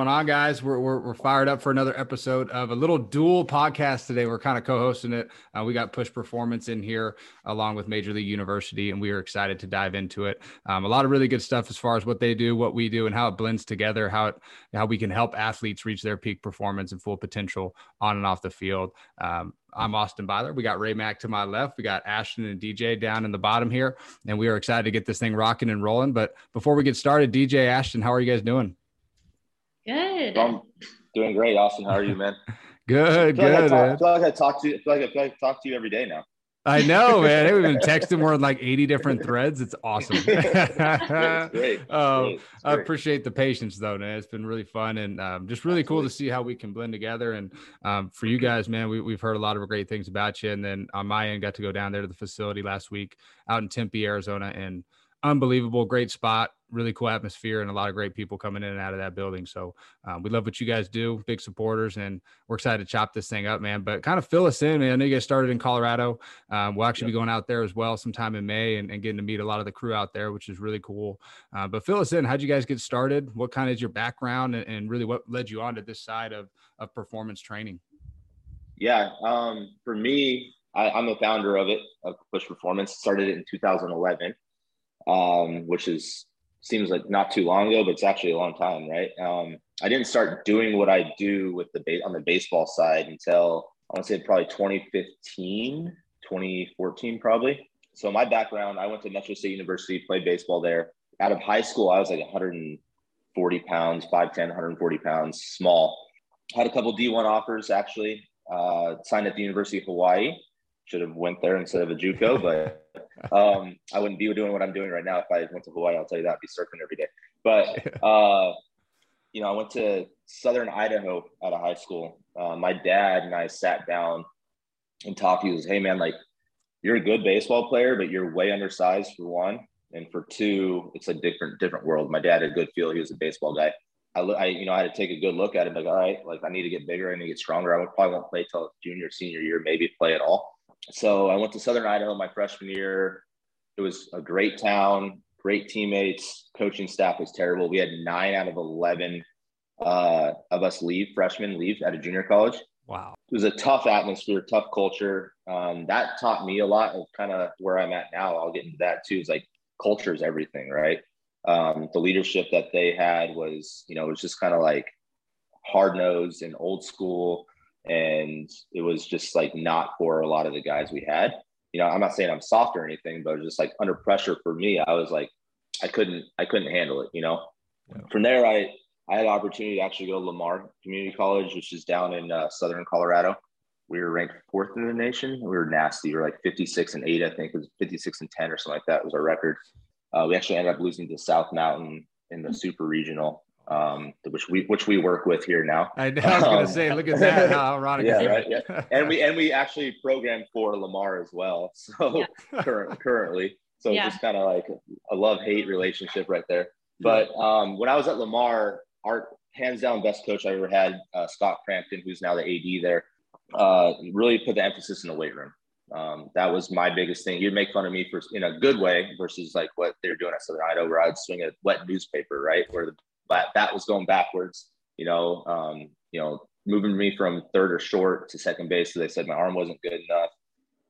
going on, guys? We're, we're, we're, fired up for another episode of a little dual podcast today. We're kind of co hosting it. Uh, we got Push Performance in here along with Major League University, and we are excited to dive into it. Um, a lot of really good stuff as far as what they do, what we do, and how it blends together, how, it, how we can help athletes reach their peak performance and full potential on and off the field. Um, I'm Austin Byler. We got Ray Mack to my left. We got Ashton and DJ down in the bottom here, and we are excited to get this thing rocking and rolling. But before we get started, DJ Ashton, how are you guys doing? Good. I'm doing great, Austin. How are you, man? good, I good. Like I, talk, I feel like I talk to you. I feel like I, feel like I talk to you every day now. I know, man. We've been texting more than like 80 different threads. It's awesome. it's great. It's um, great. It's I appreciate the patience though, man. It's been really fun and um, just really cool to see how we can blend together. And um, for you guys, man, we, we've heard a lot of great things about you. And then on my end, got to go down there to the facility last week out in Tempe, Arizona, and unbelievable, great spot, really cool atmosphere, and a lot of great people coming in and out of that building. So um, we love what you guys do, big supporters, and we're excited to chop this thing up, man. But kind of fill us in, man. I know you guys started in Colorado. Um, we'll actually yep. be going out there as well sometime in May and, and, getting to meet a lot of the crew out there, which is really cool. Uh, but fill us in. How'd you guys get started? What kind of is your background, and, and really what led you on to this side of of performance training? Yeah, um, for me, I, I'm the founder of it, of Push Performance. Started it in 2011 um, which is seems like not too long ago, but it's actually a long time, right? Um, I didn't start doing what I do with the base on the baseball side until I want to say probably 2015, 2014, probably. So my background, I went to Metro State University, played baseball there. Out of high school, I was like 140 pounds, 5'10", 140 pounds, small. Had a couple D1 offers actually. Uh, signed at the University of Hawaii. Should have went there instead of a JUCO, but um, I wouldn't be doing what I'm doing right now if I went to Hawaii. I'll tell you that. I'd be surfing every day. But uh, you know, I went to Southern Idaho out of high school. Uh, my dad and I sat down and talked. He was, "Hey, man, like you're a good baseball player, but you're way undersized for one, and for two, it's a different different world." My dad had a good feel. He was a baseball guy. I, I, you know, I had to take a good look at it. Like, all right, like I need to get bigger. I need to get stronger. I would probably won't play till junior, senior year, maybe play at all so I went to Southern Idaho my freshman year. It was a great town, great teammates. Coaching staff was terrible. We had nine out of 11 uh, of us leave, freshmen leave at a junior college. Wow. It was a tough atmosphere, tough culture. Um, that taught me a lot of kind of where I'm at now. I'll get into that too. Is like culture is everything, right? Um, the leadership that they had was, you know, it was just kind of like hard nosed and old school and it was just like not for a lot of the guys we had. You know, I'm not saying I'm soft or anything, but just like under pressure for me, I was like, I couldn't, I couldn't handle it. You know, yeah. from there, I I had an opportunity to actually go to Lamar Community College, which is down in uh, southern Colorado. We were ranked fourth in the nation. We were nasty. We were like 56 and eight, I think. It was 56 and 10 or something like that was our record. Uh, we actually ended up losing to South Mountain in the super regional um, which we which we work with here now. I, I was um, gonna say, look at that, how ironic. yeah, right. Yeah, and we and we actually program for Lamar as well. So yeah. current, currently, so yeah. just kind of like a love hate relationship right there. But um, when I was at Lamar, our hands down best coach I ever had, uh, Scott Crampton, who's now the AD there, uh, really put the emphasis in the weight room. Um, that was my biggest thing. You'd make fun of me for in a good way versus like what they're doing at Southern Idaho, where I'd swing a wet newspaper, right, where the but that was going backwards. You know, um, you know, moving me from third or short to second base. So they said my arm wasn't good enough.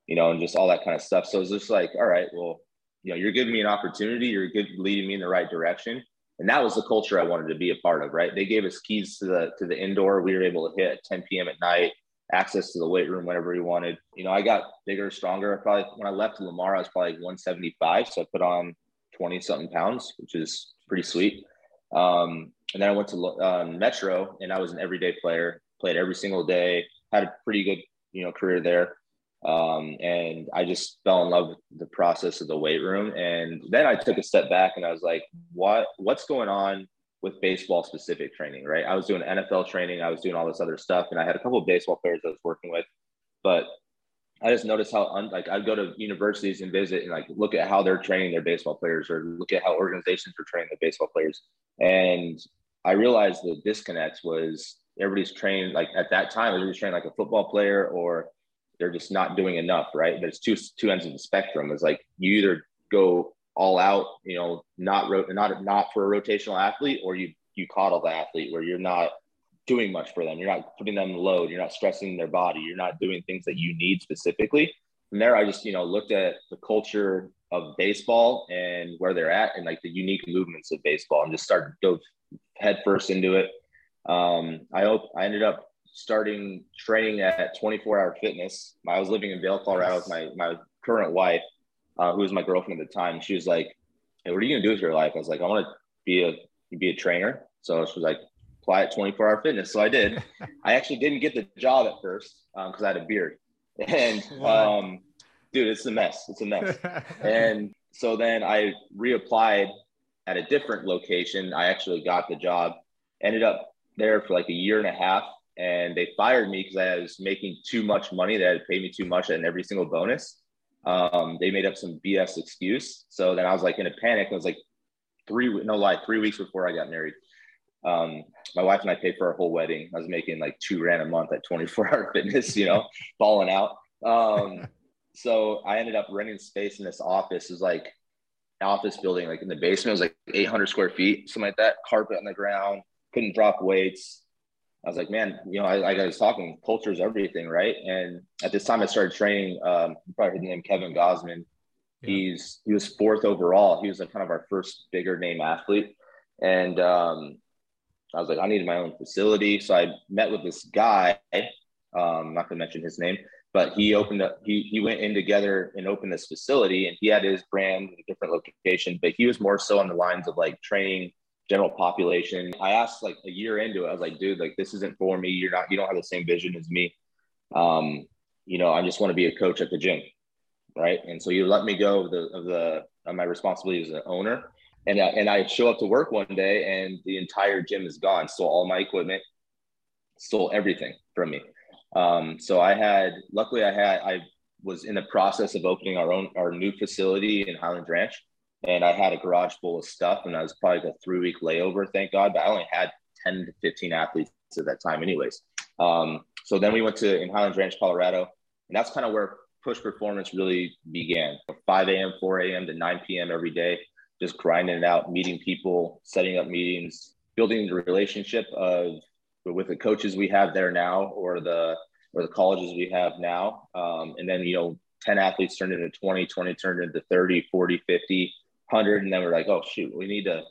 You know, and just all that kind of stuff. So it was just like, all right, well, you know, you're giving me an opportunity. You're good, leading me in the right direction. And that was the culture I wanted to be a part of. Right? They gave us keys to the to the indoor. We were able to hit at 10 p.m. at night access to the weight room whenever we wanted. You know, I got bigger, stronger. I probably when I left Lamar, I was probably 175, so I put on 20 something pounds, which is pretty sweet. Um, and then I went to um, Metro, and I was an everyday player. Played every single day. Had a pretty good, you know, career there. Um, and I just fell in love with the process of the weight room. And then I took a step back, and I was like, "What? What's going on with baseball specific training?" Right? I was doing NFL training. I was doing all this other stuff, and I had a couple of baseball players I was working with, but I just noticed how un, like I'd go to universities and visit and like look at how they're training their baseball players or look at how organizations are training their baseball players. And I realized the disconnect was everybody's trained like at that time, everybody's trained like a football player or they're just not doing enough, right? There's two two ends of the spectrum. It's like you either go all out, you know, not ro- not not for a rotational athlete, or you you coddle the athlete where you're not doing much for them. You're not putting them the load. You're not stressing their body. You're not doing things that you need specifically. From there, I just, you know, looked at the culture of baseball and where they're at and like the unique movements of baseball and just started go head first into it. Um, I hope I ended up starting training at 24 hour fitness. I was living in Vail, Colorado with my, my current wife, uh, who was my girlfriend at the time. She was like, Hey, what are you to do with your life? I was like, I want to be a, be a trainer. So she was like, apply at 24 hour fitness. So I did. I actually didn't get the job at first because um, I had a beard. And um, dude, it's a mess. It's a mess. and so then I reapplied at a different location. I actually got the job, ended up there for like a year and a half. And they fired me because I was making too much money. They had to pay me too much and every single bonus. Um, they made up some BS excuse. So then I was like in a panic. I was like three, no lie, three weeks before I got married. Um, my wife and I paid for our whole wedding. I was making like two grand a month at 24 hour fitness, you know, falling out. Um, so I ended up renting space in this office. It was like office building, like in the basement. It was like 800 square feet, something like that. Carpet on the ground. Couldn't drop weights. I was like, man, you know, I, like I was talking, culture is everything, right? And at this time, I started training. Um, probably heard the name Kevin Gausman. Yeah. He's he was fourth overall. He was like kind of our first bigger name athlete, and um, I was like, I needed my own facility. So I met with this guy. Um, not gonna mention his name, but he opened up. He he went in together and opened this facility, and he had his brand in a different location. But he was more so on the lines of like training general population. I asked like a year into it, I was like, dude, like this isn't for me. You're not. You don't have the same vision as me. Um, you know, I just want to be a coach at the gym, right? And so you let me go of the of the of my responsibility as an owner and uh, and I show up to work one day and the entire gym is gone. Stole all my equipment, stole everything from me. Um, so I had, luckily, I had, I was in the process of opening our own, our new facility in Highland Ranch, and I had a garage full of stuff, and I was probably a three week layover, thank God. But I only had ten to fifteen athletes at that time, anyways. Um, so then we went to in Highland Ranch, Colorado, and that's kind of where push performance really began. 5 a.m., 4 a.m. to 9 p.m. every day just grinding it out, meeting people, setting up meetings, building the relationship of with the coaches we have there now or the or the colleges we have now. Um, and then, you know, 10 athletes turned into 20, 20 turned into 30, 40, 50, 100. And then we're like, oh, shoot, we need to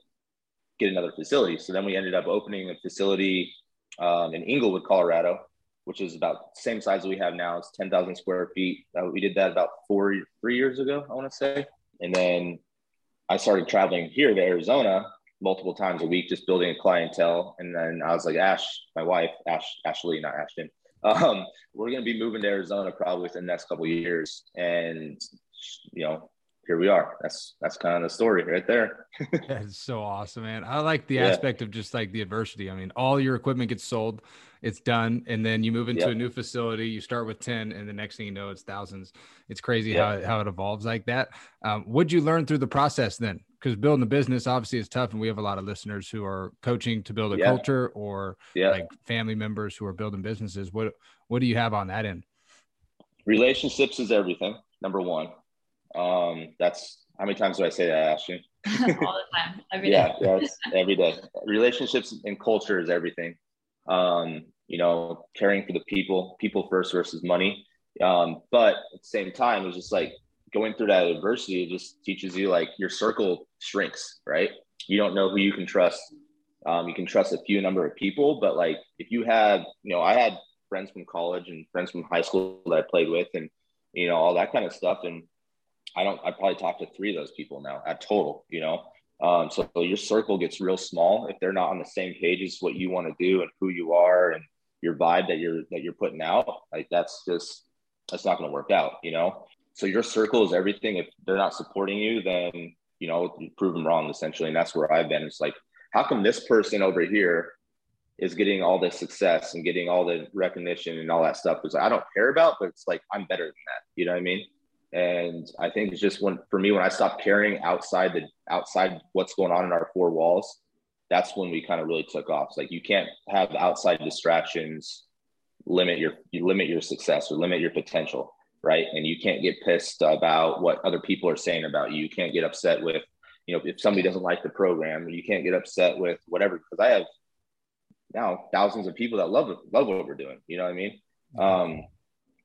get another facility. So then we ended up opening a facility um, in Englewood, Colorado, which is about the same size we have now. It's 10,000 square feet. Uh, we did that about four, three years ago, I want to say. And then I started traveling here to Arizona multiple times a week, just building a clientele. And then I was like, Ash, my wife, Ash, Ashley, not Ashton, um, we're going to be moving to Arizona probably within the next couple years. And, you know, here we are. That's that's kind of the story right there. That's so awesome, man. I like the yeah. aspect of just like the adversity. I mean, all your equipment gets sold, it's done, and then you move into a new facility. You start with ten, and the next thing you know, it's thousands. It's crazy how how it evolves like that. Um, what'd you learn through the process then? Because building a business obviously is tough, and we have a lot of listeners who are coaching to build a culture, or like family members who are building businesses. What what do you have on that end? Relationships is everything. Number one um, that's how many times do I say that, Ashton? All the time. Every yeah, yeah, every day. Relationships and culture is everything. Um, you know, caring for the people, people first versus money. Um, but at the same time, it's just like going through that adversity, it just teaches you like your circle shrinks, right? You don't know who you can trust. Um, you can trust a few number of people, but like if you have, you know, I had friends from college and friends from high school that I played with and, you know, all that kind of stuff. And I don't, I probably talk to three of those people now at total, you know? Um, so, your circle gets real small if they're not on the same page as what you want to do and who you are and your vibe that you're, that you're putting out. Like that's just, that's not going to work out, you know? So your circle is everything. If they're not supporting you, then, you know, you prove them wrong essentially. And that's where I've been. It's like, how come this person over here is getting all this success and getting all the recognition and all that stuff? Because I don't care about, but it's like, I'm better than that. You know what I mean? And I think it's just when for me when I stopped caring outside the outside what's going on in our four walls, that's when we kind of really took off. It's like you can't have outside distractions limit your you limit your success or limit your potential, right? And you can't get pissed about what other people are saying about you. You can't get upset with you know, if somebody doesn't like the program, you can't get upset with whatever. Because I have now thousands of people that love love what we're doing. You know what I mean? Um,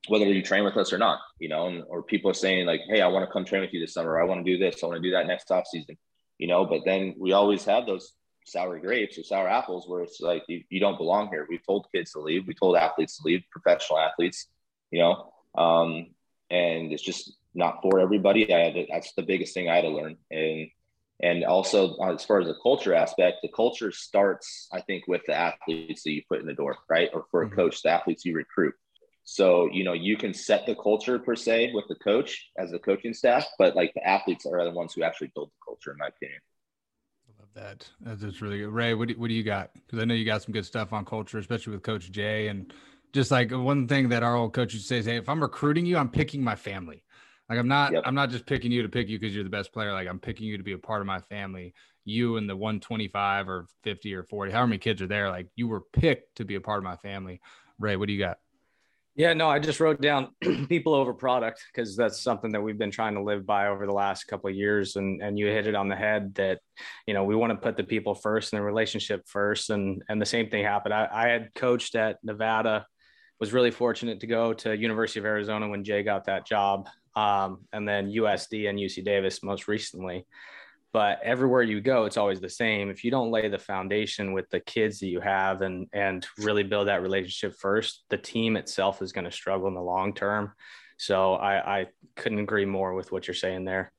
whether you train with us or not, you know, and, or people are saying like, "Hey, I want to come train with you this summer. I want to do this. I want to do that next off season." You know, but then we always have those sour grapes or sour apples where it's like you, you don't belong here. We told kids to leave. We told athletes to leave, professional athletes. You know, um, and it's just not for everybody. I had to, that's the biggest thing I had to learn, and and also as far as the culture aspect, the culture starts, I think, with the athletes that you put in the door, right? Or for a mm-hmm. coach, the athletes you recruit. So, you know, you can set the culture per se with the coach as the coaching staff, but like the athletes are the ones who actually build the culture, in my opinion. I love that. That's just really good. Ray, what do, what do you got? Because I know you got some good stuff on culture, especially with Coach Jay. And just like one thing that our old coach used to say is, hey, if I'm recruiting you, I'm picking my family. Like I'm not, yep. I'm not just picking you to pick you because you're the best player. Like I'm picking you to be a part of my family. You and the 125 or 50 or 40, however many kids are there, like you were picked to be a part of my family. Ray, what do you got? Yeah, no, I just wrote down people over product because that's something that we've been trying to live by over the last couple of years. And and you hit it on the head that, you know, we want to put the people first and the relationship first. And and the same thing happened. I, I had coached at Nevada, was really fortunate to go to University of Arizona when Jay got that job. Um, and then USD and UC Davis most recently but everywhere you go it's always the same. If you don't lay the foundation with the kids that you have and and really build that relationship first the team itself is going to struggle in the long term. So i i couldn't agree more with what you're saying there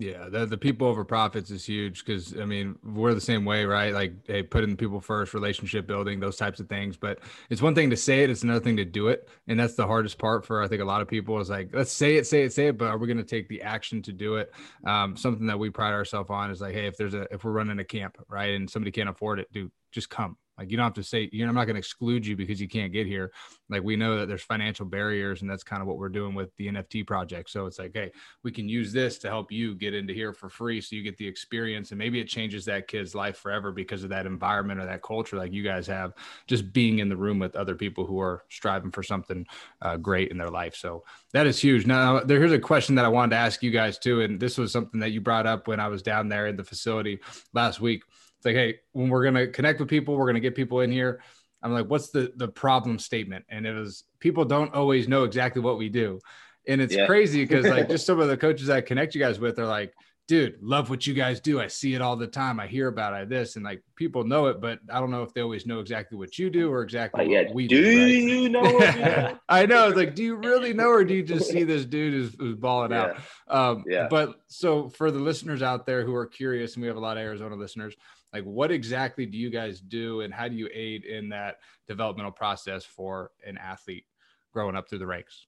yeah, the, the people over profits is huge because I mean we're the same way, right? Like, hey, putting people first, relationship building, those types of things. But it's one thing to say it; it's another thing to do it, and that's the hardest part for I think a lot of people is like, let's say it, say it, say it, but are we going to take the action to do it? Um, something that we pride ourselves on is like, hey, if there's a if we're running a camp, right, and somebody can't afford it, dude, just come, like you don't have to say, you know, I'm not going to exclude you because you can't get here. Like we know that there's financial barriers, and that's kind of what we're doing with the NFT project. So it's like, hey, we can use this to help you get into here for free, so you get the experience, and maybe it changes that kid's life forever because of that environment or that culture, like you guys have, just being in the room with other people who are striving for something uh, great in their life. So that is huge. Now, there, here's a question that I wanted to ask you guys too, and this was something that you brought up when I was down there in the facility last week it's like, hey, when we're gonna connect with people, we're gonna get people in here. I'm like, what's the the problem statement? And it was people don't always know exactly what we do. And it's yeah. crazy because like just some of the coaches I connect you guys with are like, dude, love what you guys do. I see it all the time. I hear about it, this, and like people know it, but I don't know if they always know exactly what you do or exactly uh, what we do. Do right? you know? I know. It's like, do you really know, or do you just see this dude who's, who's balling yeah. out? Um, yeah. But so for the listeners out there who are curious, and we have a lot of Arizona listeners, like what exactly do you guys do and how do you aid in that developmental process for an athlete growing up through the ranks?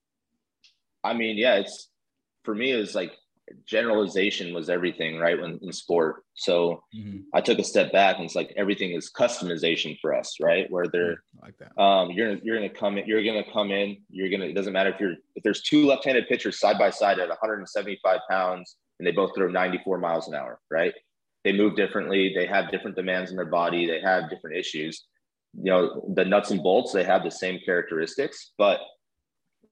I mean yeah it's for me it's like generalization was everything right when in sport. So mm-hmm. i took a step back and it's like everything is customization for us right where they're like that. um you're you're gonna come in you're gonna come in you're gonna it doesn't matter if you're if there's two left-handed pitchers side by side at 175 pounds and they both throw 94 miles an hour right they move differently they have different demands in their body they have different issues. You know the nuts and bolts they have the same characteristics but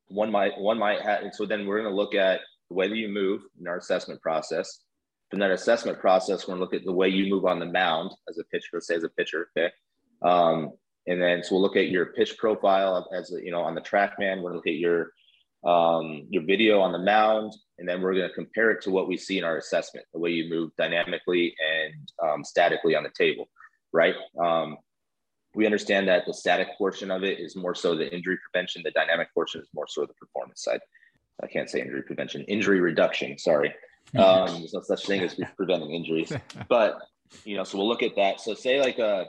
one might one might have and so then we're going to look at the way that you move in our assessment process. From that assessment process we're going to look at the way you move on the mound as a pitcher let's say as a pitcher okay? Um, and then so we'll look at your pitch profile as you know on the TrackMan we're going to look at your um, your video on the mound, and then we're going to compare it to what we see in our assessment, the way you move dynamically and um, statically on the table, right? Um, we understand that the static portion of it is more so the injury prevention. The dynamic portion is more so the performance side. I can't say injury prevention, injury reduction. Sorry, um, there's no such thing as preventing injuries. But you know, so we'll look at that. So say like a uh,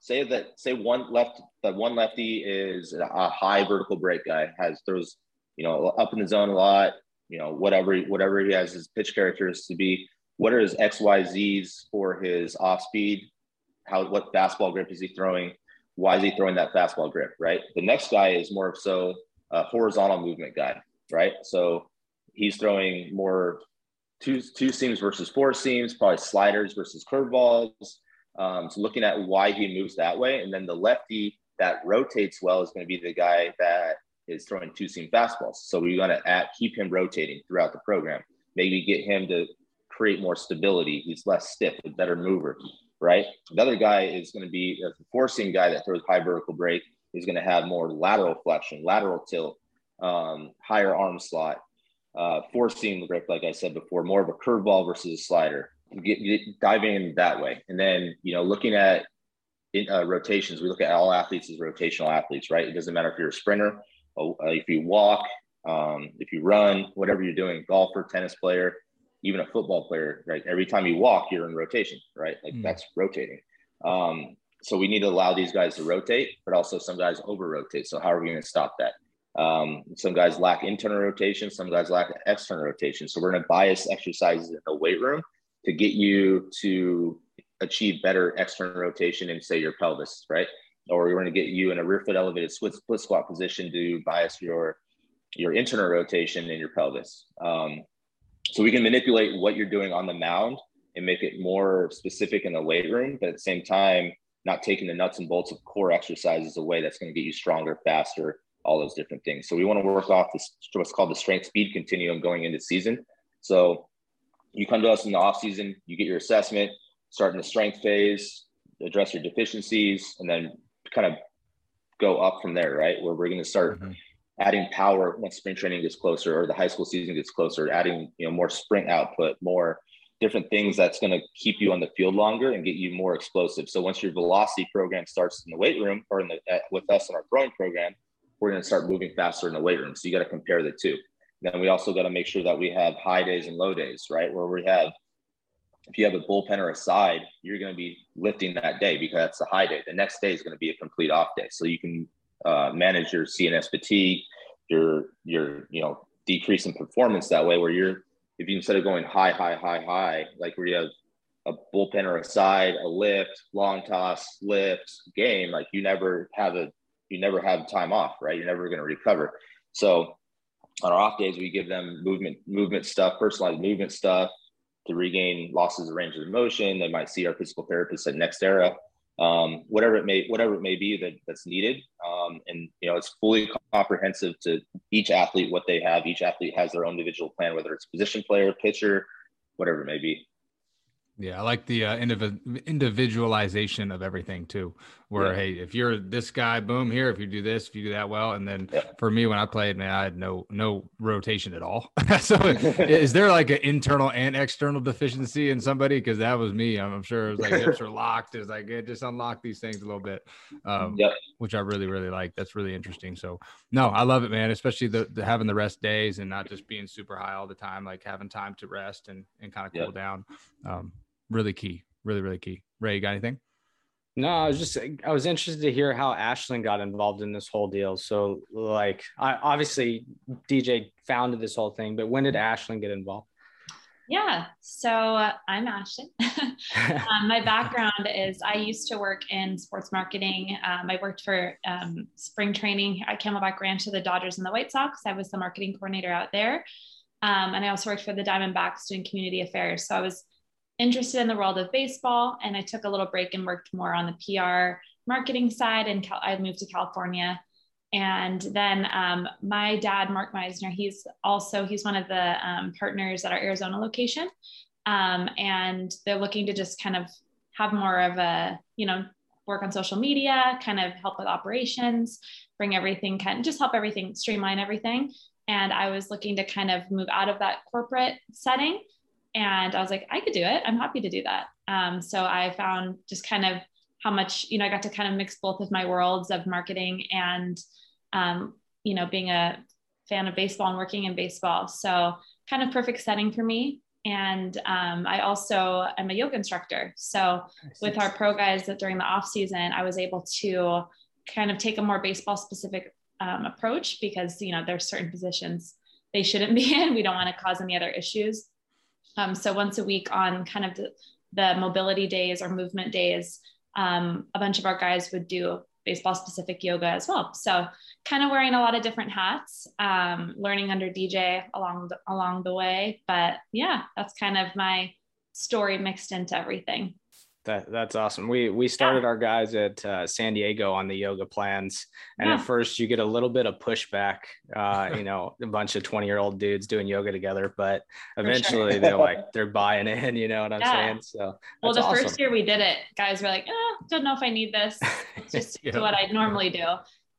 say that say one left that one lefty is a high vertical break guy has throws you know, up in the zone a lot, you know, whatever, whatever he has his pitch characteristics to be, what are his X, Y, Z's for his off speed? How, what fastball grip is he throwing? Why is he throwing that fastball grip? Right. The next guy is more of so a horizontal movement guy. Right. So he's throwing more two, two seams versus four seams, probably sliders versus curveballs. Um, so looking at why he moves that way. And then the lefty that rotates well is going to be the guy that is throwing two seam fastballs. So we're going to keep him rotating throughout the program. Maybe get him to create more stability. He's less stiff, a better mover, right? Another guy is going to be a four seam guy that throws high vertical break He's going to have more lateral flexion, lateral tilt, um, higher arm slot, uh, four seam grip, like I said before, more of a curveball versus a slider. Get, get, diving in that way, and then you know looking at uh, rotations. We look at all athletes as rotational athletes, right? It doesn't matter if you're a sprinter, uh, if you walk, um, if you run, whatever you're doing, golfer, tennis player, even a football player, right? Every time you walk, you're in rotation, right? Like mm. that's rotating. Um, so we need to allow these guys to rotate, but also some guys over rotate. So how are we going to stop that? Um, some guys lack internal rotation, some guys lack external rotation. So we're going to bias exercises in the weight room to get you to achieve better external rotation in, say, your pelvis, right? Or we're going to get you in a rear foot elevated split, split squat position to bias your your internal rotation in your pelvis. Um, so we can manipulate what you're doing on the mound and make it more specific in the weight room, but at the same time, not taking the nuts and bolts of core exercises away that's going to get you stronger, faster, all those different things. So we want to work off this what's called the strength speed continuum going into season. So you come to us in the off season, you get your assessment, start in the strength phase, address your deficiencies, and then kind of go up from there, right? Where we're going to start mm-hmm. adding power once spring training gets closer or the high school season gets closer, adding you know more sprint output, more different things that's going to keep you on the field longer and get you more explosive. So once your velocity program starts in the weight room or in the uh, with us in our throwing program, we're going to start moving faster in the weight room. So you got to compare the two. Then we also got to make sure that we have high days and low days, right? Where we have if you have a bullpen or a side, you're going to be lifting that day because that's the high day. The next day is going to be a complete off day. So you can uh, manage your CNS fatigue, your your you know decrease in performance that way. Where you're if you instead of going high, high, high, high, like where you have a bullpen or a side, a lift, long toss, lift game, like you never have a you never have time off, right? You're never going to recover. So on our off days, we give them movement movement stuff, personalized movement stuff to regain losses of range of motion. They might see our physical therapist at NextEra, um, whatever it may whatever it may be that that's needed. Um, and you know, it's fully comprehensive to each athlete what they have. Each athlete has their own individual plan, whether it's position player, pitcher, whatever it may be. Yeah, I like the uh, individualization of everything too. Where yeah. hey, if you're this guy, boom, here. If you do this, if you do that well, and then yeah. for me, when I played, man, I had no no rotation at all. so, is there like an internal and external deficiency in somebody? Because that was me. I'm, I'm sure it was like hips are locked. It's like it just unlock these things a little bit, um, yep. which I really really like. That's really interesting. So, no, I love it, man. Especially the, the having the rest days and not just being super high all the time. Like having time to rest and and kind of cool yep. down. Um, really key, really, really key. Ray, you got anything? No, I was just I was interested to hear how Ashlyn got involved in this whole deal. So, like, I obviously DJ founded this whole thing, but when did Ashlyn get involved? Yeah, so uh, I'm Ashlyn. um, my background is I used to work in sports marketing. Um, I worked for um, spring training at Camelback Ranch to the Dodgers and the White Sox. I was the marketing coordinator out there, um, and I also worked for the Diamondbacks doing community affairs. So I was interested in the world of baseball and I took a little break and worked more on the PR marketing side and Cal- I moved to California. And then um, my dad, Mark Meisner, he's also, he's one of the um, partners at our Arizona location. Um, and they're looking to just kind of have more of a, you know, work on social media, kind of help with operations, bring everything, kind of just help everything, streamline everything. And I was looking to kind of move out of that corporate setting and I was like, I could do it. I'm happy to do that. Um, so I found just kind of how much, you know, I got to kind of mix both of my worlds of marketing and, um, you know, being a fan of baseball and working in baseball. So kind of perfect setting for me. And um, I also am a yoga instructor. So with our pro guys that during the off season, I was able to kind of take a more baseball specific um, approach because, you know, there's certain positions they shouldn't be in. We don't want to cause any other issues. Um, so once a week on kind of the, the mobility days or movement days, um, a bunch of our guys would do baseball specific yoga as well. So kind of wearing a lot of different hats, um, learning under DJ along the, along the way. But yeah, that's kind of my story mixed into everything. That that's awesome. We we started yeah. our guys at uh, San Diego on the yoga plans, and yeah. at first you get a little bit of pushback. Uh, you know, a bunch of twenty year old dudes doing yoga together, but eventually sure. they're like they're buying in. You know what I'm yeah. saying? So well, the awesome. first year we did it, guys were like, oh, "Don't know if I need this. It's just what I normally do."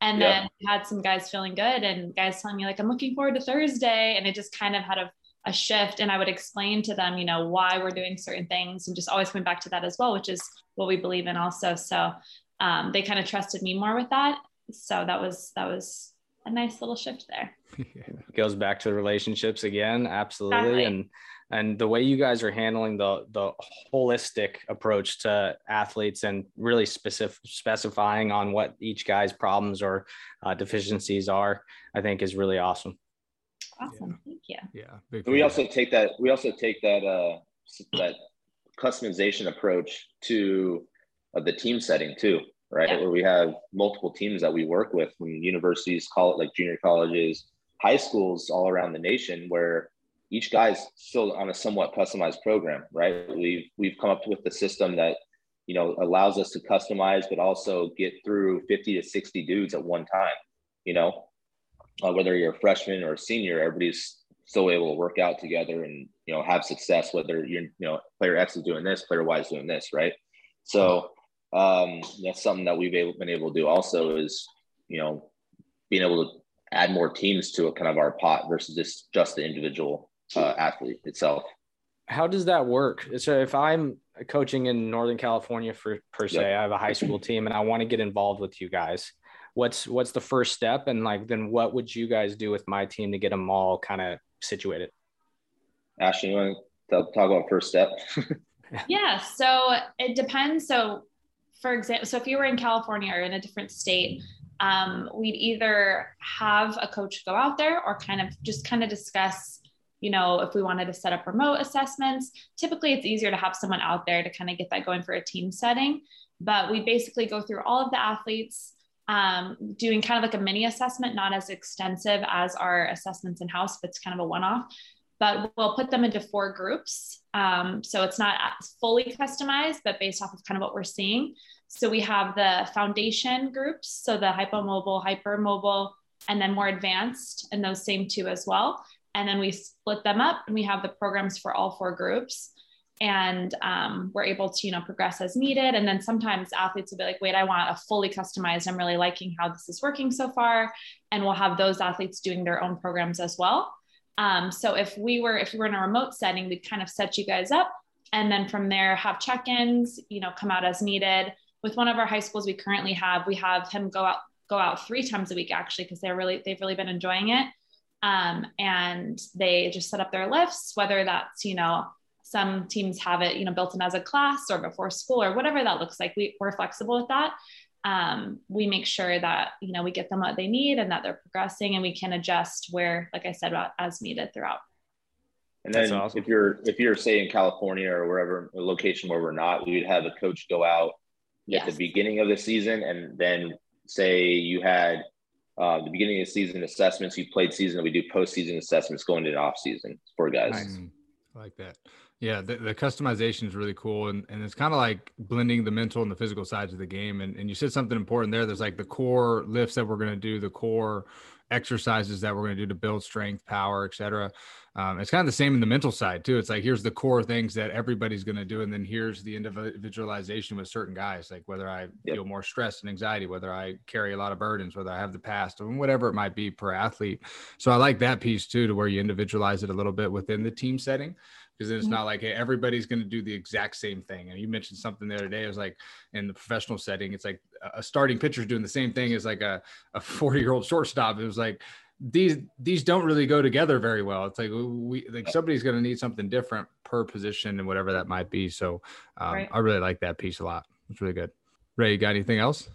And then had some guys feeling good, and guys telling me like, "I'm looking forward to Thursday," and it just kind of had a a shift and i would explain to them you know why we're doing certain things and just always coming back to that as well which is what we believe in also. So um, they kind of trusted me more with that. So that was that was a nice little shift there. Goes back to the relationships again absolutely. Exactly. and and the way you guys are handling the the holistic approach to athletes and really specific specifying on what each guy's problems or uh, deficiencies are i think is really awesome. Awesome. Yeah. Thank you. Yeah. we also take that, we also take that, uh, that customization approach to uh, the team setting too, right? Yeah. Where we have multiple teams that we work with from universities, call it like junior colleges, high schools all around the nation where each guy's still on a somewhat customized program, right? We've, we've come up with the system that, you know, allows us to customize, but also get through 50 to 60 dudes at one time, you know, uh, whether you're a freshman or a senior, everybody's still able to work out together and you know have success. Whether you're you know player X is doing this, player Y is doing this, right? So um, that's something that we've able, been able to do. Also, is you know being able to add more teams to a kind of our pot versus just just the individual uh, athlete itself. How does that work? So if I'm coaching in Northern California for per se, yep. I have a high school team and I want to get involved with you guys what's what's the first step and like then what would you guys do with my team to get them all kind of situated. Ashley you want to talk about first step? Yeah so it depends. So for example so if you were in california or in a different state um, we'd either have a coach go out there or kind of just kind of discuss you know if we wanted to set up remote assessments. Typically it's easier to have someone out there to kind of get that going for a team setting but we basically go through all of the athletes um, doing kind of like a mini assessment, not as extensive as our assessments in house, but it's kind of a one off. But we'll put them into four groups. Um, so it's not fully customized, but based off of kind of what we're seeing. So we have the foundation groups, so the hypomobile, hypermobile, and then more advanced, and those same two as well. And then we split them up and we have the programs for all four groups and um, we're able to you know progress as needed. And then sometimes athletes will be like wait i want a fully customized i'm really liking how this is working so far. And we'll have those athletes doing their own programs as well. Um, so if we were if we were in a remote setting we'd kind of set you guys up. And then from there have check-ins you know come out as needed. With one of our high schools we currently have we have him go out go out three times a week actually because they're really they've really been enjoying it. Um, and they just set up their lifts whether that's you know some teams have it, you know, built in as a class or before school or whatever that looks like. We, we're flexible with that. Um, we make sure that you know we get them what they need and that they're progressing, and we can adjust where, like I said, as needed throughout. And then awesome. if you're if you're say in California or wherever a location where we're not, we would have a coach go out yes. at the beginning of the season, and then say you had uh, the beginning of the season assessments, you played season, we do postseason assessments going into the off season for guys. Nice. I like that. Yeah, the, the customization is really cool. And, and it's kind of like blending the mental and the physical sides of the game. And, and you said something important there. There's like the core lifts that we're going to do, the core exercises that we're going to do to build strength, power, etc. Um, it's kind of the same in the mental side too. It's like here's the core things that everybody's going to do, and then here's the individualization with certain guys, like whether I yep. feel more stress and anxiety, whether I carry a lot of burdens, whether I have the past, or whatever it might be per athlete. So I like that piece too, to where you individualize it a little bit within the team setting because it's mm-hmm. not like hey, everybody's going to do the exact same thing. And you mentioned something the other day. It was like in the professional setting, it's like a starting pitcher is doing the same thing as like a a forty year old shortstop. It was like these these don't really go together very well. It's like we like somebody's going to need something different per position and whatever that might be. So um, right. I really like that piece a lot. It's really good. Ray, you got anything else?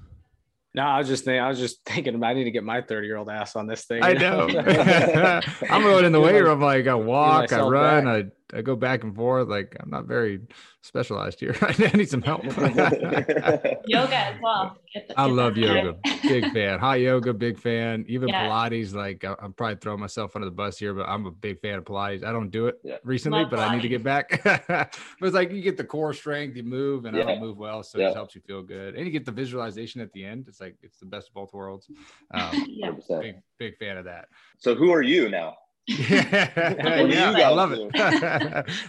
No, I was just thinking, I was just thinking I need to get my 30 year old ass on this thing. I know. I'm going in the weight room. Like I walk, I run, I, I go back and forth. Like I'm not very specialized here. I need some help. yoga as well. Get the, I love yoga. big fan. Hot yoga, big fan. Even yeah. Pilates. Like I'm probably throwing myself under the bus here, but I'm a big fan of Pilates. I don't do it yeah. recently, love but Pilates. I need to get back. but it's like you get the core strength, you move, and yeah. I don't move well, so it helps you feel good. And you get the visualization at the end. It's like it's the best of both worlds. Um, yeah. Big big fan of that. So who are you now? Yeah, yeah I love it.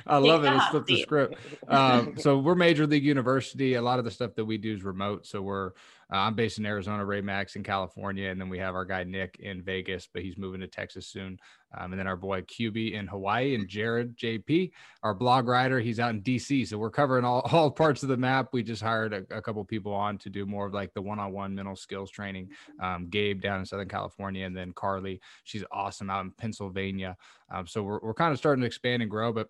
I love it. Let's flip the script. Um, so we're Major League University. A lot of the stuff that we do is remote. So we're uh, I'm based in Arizona, Ray Max in California, and then we have our guy Nick in Vegas, but he's moving to Texas soon. Um, and then our boy QB in Hawaii and Jared JP, our blog writer, he's out in DC. So we're covering all, all parts of the map. We just hired a, a couple people on to do more of like the one-on-one mental skills training. Um, Gabe down in Southern California, and then Carly, she's awesome out in Pennsylvania. Um, so we're, we're kind of starting to expand and grow, but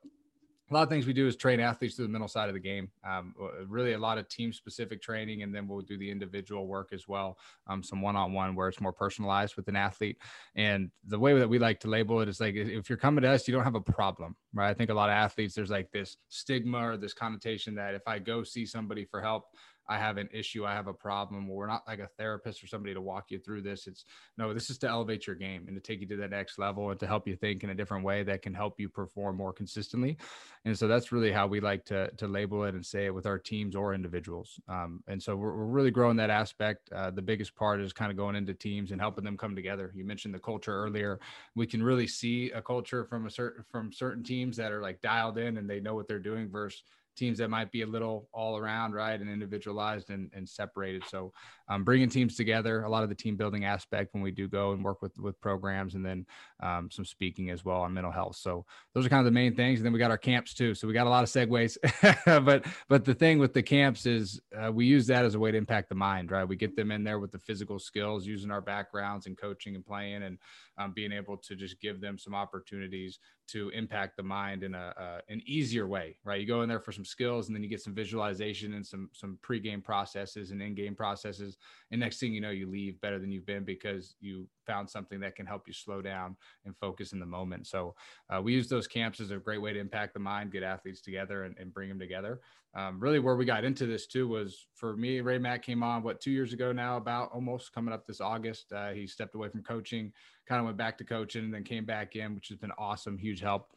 a lot of things we do is train athletes to the mental side of the game. Um, really, a lot of team specific training, and then we'll do the individual work as well. Um, some one on one where it's more personalized with an athlete. And the way that we like to label it is like if you're coming to us, you don't have a problem, right? I think a lot of athletes there's like this stigma or this connotation that if I go see somebody for help, I have an issue, I have a problem. We're not like a therapist or somebody to walk you through this. It's no, this is to elevate your game and to take you to that next level and to help you think in a different way that can help you perform more consistently. And so that's really how we like to to label it and say it with our teams or individuals. Um, and so we're, we're really growing that aspect. Uh, the biggest part is kind of going into teams and helping them come together. You mentioned the culture earlier. We can really see a culture from a certain from certain teams that are like dialed in and they know what they're doing versus teams that might be a little all around, right, and individualized and, and separated. So, um, bringing teams together, a lot of the team building aspect when we do go and work with with programs, and then um, some speaking as well on mental health. So, those are kind of the main things. And then we got our camps too. So we got a lot of segues. but but the thing with the camps is uh, we use that as a way to impact the mind, right? We get them in there with the physical skills, using our backgrounds and coaching and playing, and um, being able to just give them some opportunities to impact the mind in a uh, an easier way, right? You go in there for some skills, and then you get some visualization and some some pre-game processes and in-game processes, and next thing you know, you leave better than you've been because you found something that can help you slow down and focus in the moment. So uh, we use those camps as a great way to impact the mind, get athletes together, and, and bring them together. Um, really, where we got into this too was for me. Ray Mack came on what two years ago now, about almost coming up this August. Uh, he stepped away from coaching, kind of went back to coaching, and then came back in, which has been awesome, huge help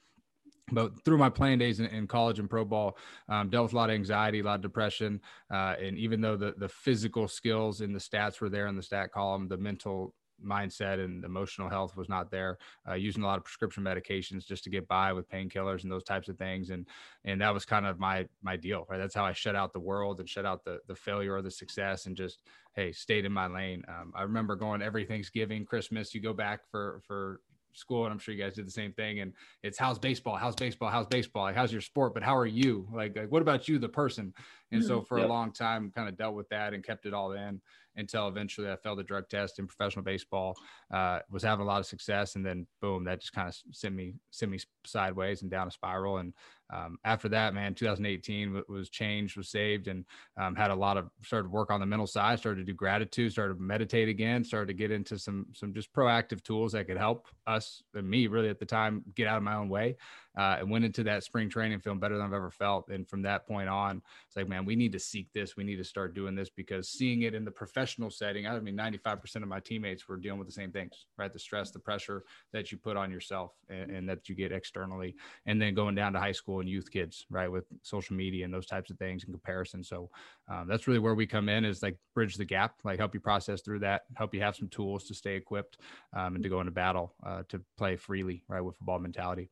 but through my playing days in, in college and pro ball, um, dealt with a lot of anxiety, a lot of depression, uh, and even though the the physical skills and the stats were there in the stat column, the mental mindset and emotional health was not there uh, using a lot of prescription medications just to get by with painkillers and those types of things and and that was kind of my my deal right? That's how i shut out the world and shut out the the failure or the success and just hey stayed in my lane. Um, i remember going every thanksgiving christmas you go back for for school and i'm sure you guys did the same thing and it's how's baseball? How's baseball? How's baseball? Like how's your sport? But how are you? Like, like what about you the person? And so mm-hmm. for a long time kind of dealt with that and kept it all in until eventually I failed the drug test in professional baseball. Uh, was having a lot of success, and then boom, that just kind of sent me sent me sideways and down a spiral. And um, after that, man, 2018 was changed, was saved, and um, had a lot of started work on the mental side. Started to do gratitude, started to meditate again, started to get into some some just proactive tools that could help us and me really at the time get out of my own way uh, and went into that spring training feeling better than I've ever felt. And from that point on, it's like, man, we need to seek this. We need to start doing this because seeing it in the professional setting, I mean, 95% of my teammates were dealing with the same things, right? The stress, the pressure that you put on yourself and, and that you get externally. And then going down to high school and youth kids, right? With social media and those types of things in comparison. So um, that's really where we come in is like bridge the gap, like help you process through that, help you have some tools to stay equipped um, and to go into battle uh, to play freely, right? With football mentality.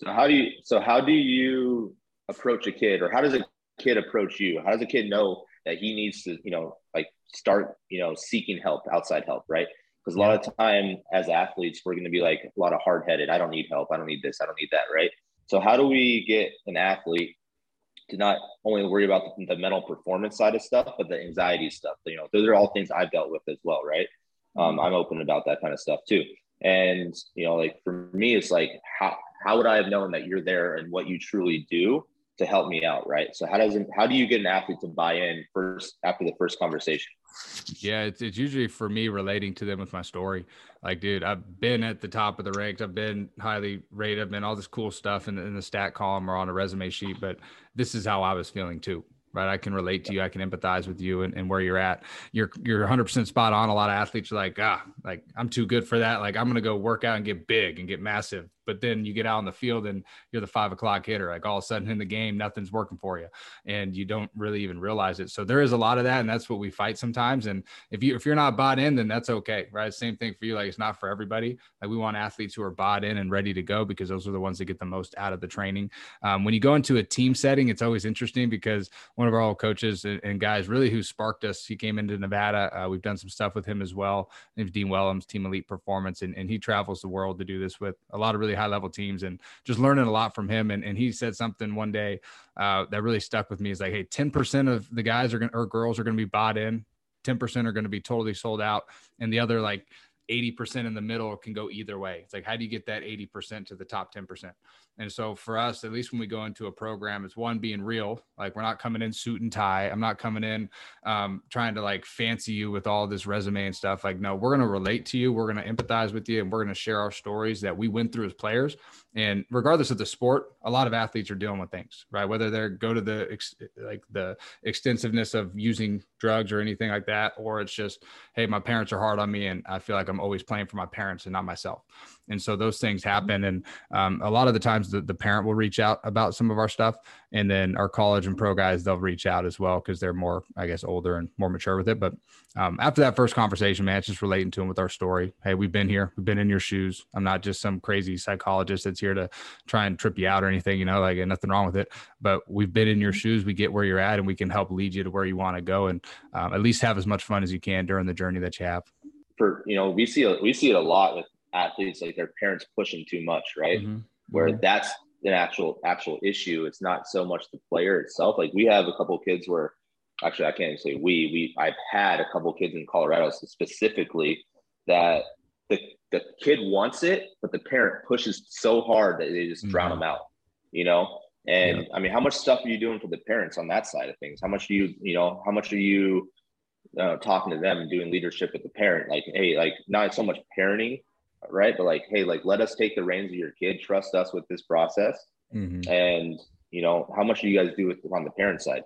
So how do you so how do you approach a kid or how does a kid approach you? How does a kid know that he needs to, you know, like start, you know, seeking help, outside help, right? Because a lot of time as athletes, we're going to be like a lot of hard headed. I don't need help. I don't need this. I don't need that, right? So how do we get an athlete to not only worry about the, the mental performance side of stuff, but the anxiety stuff? You know, those are all things I've dealt with as well, right? Um. I'm open about that kind of stuff too. And you know, like for me, it's like how how would I have known that you're there and what you truly do to help me out, right? So how does how do you get an athlete to buy in first after the first conversation? Yeah, it's, it's usually for me relating to them with my story. Like, dude, I've been at the top of the ranks. I've been highly rated. I've been all this cool stuff in the, in the stat column or on a resume sheet, but this is how I was feeling too right? I can relate to you. I can empathize with you and, and where you're at. You're you're 100% spot on. A lot of athletes are like, ah, like I'm too good for that. Like I'm gonna go work out and get big and get massive but then you get out on the field and you're the five o'clock hitter. Like all of a sudden in the game, nothing's working for you, and you don't really even realize it. So there is a lot of that, and that's what we fight sometimes. And if you if you're not bought in, then that's okay, right? Same thing for you. Like it's not for everybody. Like we want athletes who are bought in and ready to go because those are the ones that get the most out of the training. Um, when you go into a team setting, it's always interesting because one of our old coaches and, and guys really who sparked us, he came into Nevada. Uh, we've done some stuff with him as well. His Name's Dean Wellams, Team Elite Performance, and, and he travels the world to do this with a lot of really high level teams and just learning a lot from him. And, and he said something one day uh, that really stuck with me is like, Hey, 10% of the guys are to, or girls are going to be bought in. 10% are going to be totally sold out. And the other like 80% in the middle can go either way. It's like, how do you get that 80% to the top 10%? And so for us, at least when we go into a program, it's one being real. Like we're not coming in suit and tie. I'm not coming in um, trying to like fancy you with all this resume and stuff. Like, no, we're going to relate to you. We're going to empathize with you and we're going to share our stories that we went through as players. And regardless of the sport, a lot of athletes are dealing with things, right? Whether they're go to the ex- like the extensiveness of using drugs or anything like that, or it's just, hey, my parents are hard on me and I feel like I'm always playing for my parents and not myself. And so those things happen. And um, a lot of the times the, the parent will reach out about some of our stuff. And then our college and pro guys, they'll reach out as well because they're more, I guess, older and more mature with it. But um, after that first conversation, man, it's just relating to them with our story. Hey, we've been here, we've been in your shoes. I'm not just some crazy psychologist that's here to try and trip you out or anything, you know, like nothing wrong with it. But we've been in your mm-hmm. shoes. We get where you're at and we can help lead you to where you want to go and um, at least have as much fun as you can during the journey that you have. For, you know, we see, we see it a lot with athletes like their parents pushing too much, right? Mm-hmm. Where mm-hmm. that's an actual actual issue. It's not so much the player itself. Like we have a couple kids where actually I can't even say we we I've had a couple kids in Colorado specifically that the the kid wants it, but the parent pushes so hard that they just mm-hmm. drown them out. You know, and yeah. I mean, how much stuff are you doing for the parents on that side of things? How much do you, you know, how much are you uh, talking to them and doing leadership with the parent? Like, hey, like not so much parenting, right? But like, hey, like let us take the reins of your kid. Trust us with this process. Mm-hmm. And you know, how much do you guys do with on the parent side?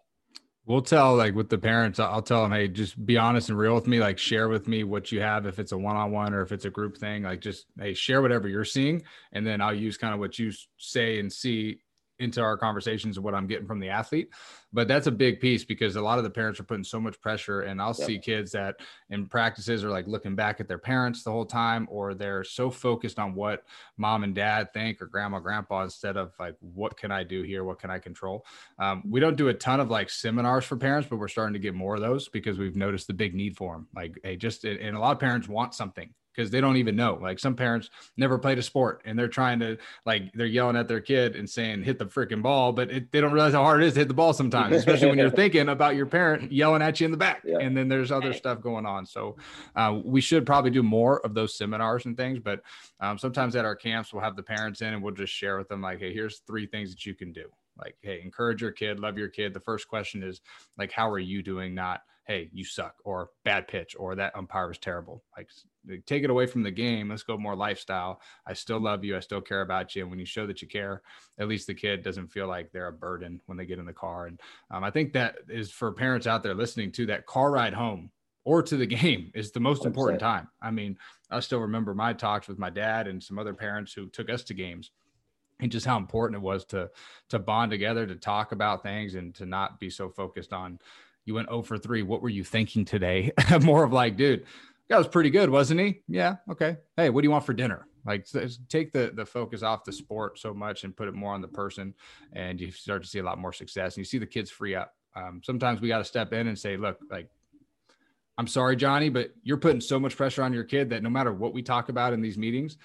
We'll tell like with the parents, I'll tell them, hey, just be honest and real with me. Like share with me what you have, if it's a one-on-one or if it's a group thing. Like just hey, share whatever you're seeing, and then I'll use kind of what you say and see into our conversations of what I'm getting from the athlete. But that's a big piece because a lot of the parents are putting so much pressure. And I'll yep. see kids that in practices are like looking back at their parents the whole time, or they're so focused on what mom and dad think or grandma, grandpa, instead of like, what can I do here? What can I control? Um, we don't do a ton of like seminars for parents, but we're starting to get more of those because we've noticed the big need for them. Like, hey, just, and a lot of parents want something because they don't even know. Like some parents never played a sport and they're trying to like they're yelling at their kid and saying hit the freaking ball, but it, they don't realize how hard it is to hit the ball sometimes, especially when you're thinking about your parent yelling at you in the back. Yeah. And then there's other stuff going on. So uh, we should probably do more of those seminars and things. But um, sometimes at our camps we'll have the parents in and we'll just share with them like, hey, here's three things that you can do. Like, hey, encourage your kid, love your kid. The first question is like, how are you doing? Not hey, you suck or bad pitch or that umpire was terrible. Like take it away from the game. Let's go more lifestyle. I still love you. I still care about you. And when you show that you care, at least the kid doesn't feel like they're a burden when they get in the car. And um, I think that is for parents out there listening to that car ride home or to the game is the most important time. I mean, I still remember my talks with my dad and some other parents who took us to games and just how important it was to to bond together to talk about things and to not be so focused on you went 0 for 3. What were you thinking today? More of like, dude, that was pretty good, wasn't he? Yeah. Okay. Hey, what do you want for dinner? Like take the the focus off the sport so much and put it more on the person, and you start to see a lot more success. And you see the kids free up. Um, sometimes we got to step in and say, look, like I'm sorry, Johnny, but you're putting so much pressure on your kid that no matter what we talk about in these meetings,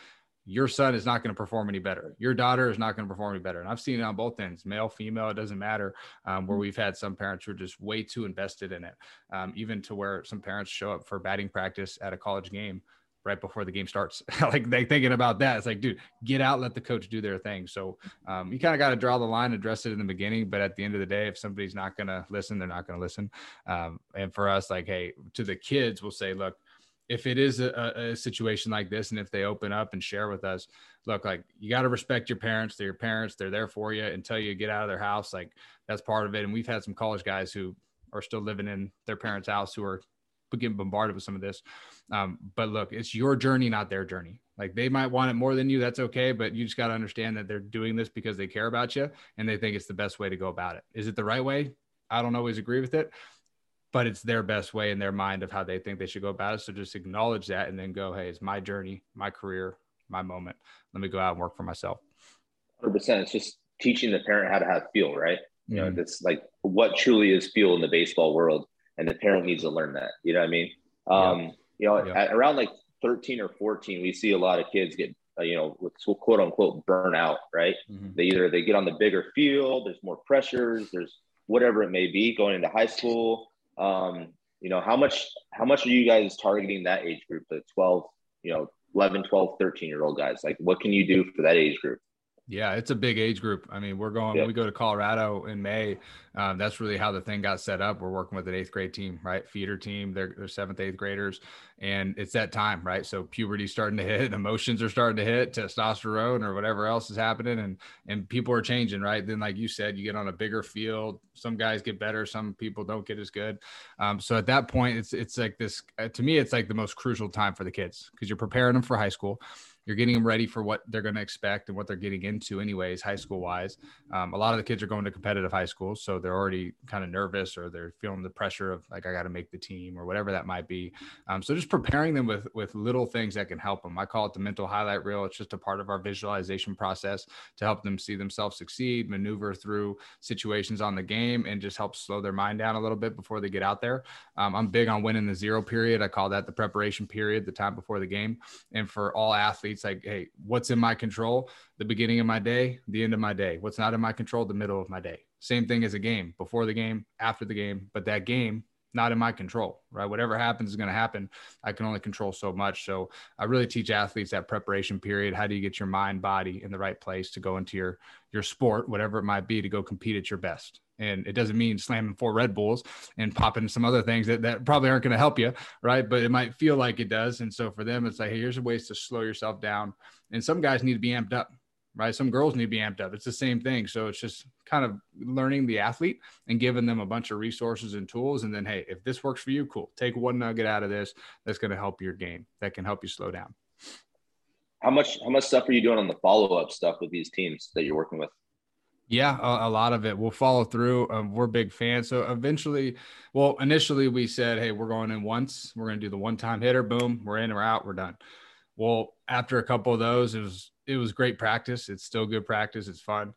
your son is not going to perform any better. Your daughter is not going to perform any better. And I've seen it on both ends, male, female, it doesn't matter. Um, where mm-hmm. we've had some parents who are just way too invested in it, um, even to where some parents show up for batting practice at a college game right before the game starts. like they thinking about that. It's like, dude, get out, let the coach do their thing. So um, you kind of got to draw the line, address it in the beginning. But at the end of the day, if somebody's not going to listen, they're not going to listen. Um, and for us, like, hey, to the kids, we'll say, look, if it is a, a, situation like this and if they open up and share with us look like you got to respect your parents. They're your parents. They're there for you until you get out of their house. Like that's part of it. And we've had some college guys who are still living in their parents house who are getting bombarded with some of this. Um, but look it's your journey not their journey. Like they might want it more than you. That's okay. But you just got to understand that they're doing this because they care about you and they think it's the best way to go about it. Is it the right way? I don't always agree with it but it's their best way in their mind of how they think they should go about it. So just acknowledge that and then go, hey, it's my journey, my career, my moment. Let me go out and work for myself. 100%. It's just teaching the parent how to have feel, right? Mm-hmm. You know, mm-hmm. that's like what truly is feel in the baseball world. And the parent needs to learn that. You know what I mean? Um, yeah. You know, yeah. at around like 13 or 14, we see a lot of kids get, uh, you know, with quote unquote burnout, right? Mm-hmm. They either they get on the bigger field, there's more pressures, there's whatever it may be going into high school um, you know, how much how much are you guys targeting that age group, the 12, you know, 11, 12, 13 year old guys? Like what can you do for that age group? Yeah, it's a big age group. I mean, we're going, yeah. we go to Colorado in May. Um, that's really how the thing got set up. We're working with an eighth grade team, right? Feeder team. They're, they're seventh, eighth graders. And it's that time, right? So puberty's starting to hit, emotions are starting to hit, testosterone or whatever else is happening. And, and people are changing, right? Then, like you said, you get on a bigger field. Some guys get better. Some people don't get as good. Um, so at that point, it's, it's like this, uh, to me, it's like the most crucial time for the kids because you're preparing them for high school you're getting them ready for what they're going to expect and what they're getting into anyways high school wise. Um, a lot of the kids are going to competitive high schools so they're already kind of nervous or they're feeling the pressure of like i got to make the team or whatever that might be. Um, so just preparing them with with little things that can help them i call it the mental highlight reel. It's just a part of our visualization process to help them see themselves succeed maneuver through situations on the game and just help slow their mind down a little bit before they get out there. Um, i'm big on winning the zero period. I call that the preparation period the time before the game. And for all athletes it's like, hey, what's in my control? The beginning of my day, the end of my day. What's not in my control? The middle of my day. Same thing as a game, before the game, after the game. But that game, not in my control, right? Whatever happens is going to happen. I can only control so much. So I really teach athletes that preparation period. How do you get your mind, body in the right place to go into your your sport, whatever it might be, to go compete at your best? And it doesn't mean slamming four Red Bulls and popping some other things that, that probably aren't going to help you, right? But it might feel like it does. And so for them, it's like, hey, here's a ways to slow yourself down. And some guys need to be amped up, right? Some girls need to be amped up. It's the same thing. So it's just kind of learning the athlete and giving them a bunch of resources and tools. And then, hey, if this works for you, cool. Take one nugget out of this that's going to help your game, that can help you slow down. How much how much stuff are you doing on the follow up stuff with these teams that you're working with? Yeah, a, a, lot of it. We'll follow through. Um, we're big fans. So eventually, well, initially we said, hey, we're going in once. We're going to do the one time hitter. Boom, we're in, we're out, we're done. Well, after a couple of those, it was it was great practice. It's still good practice. It's fun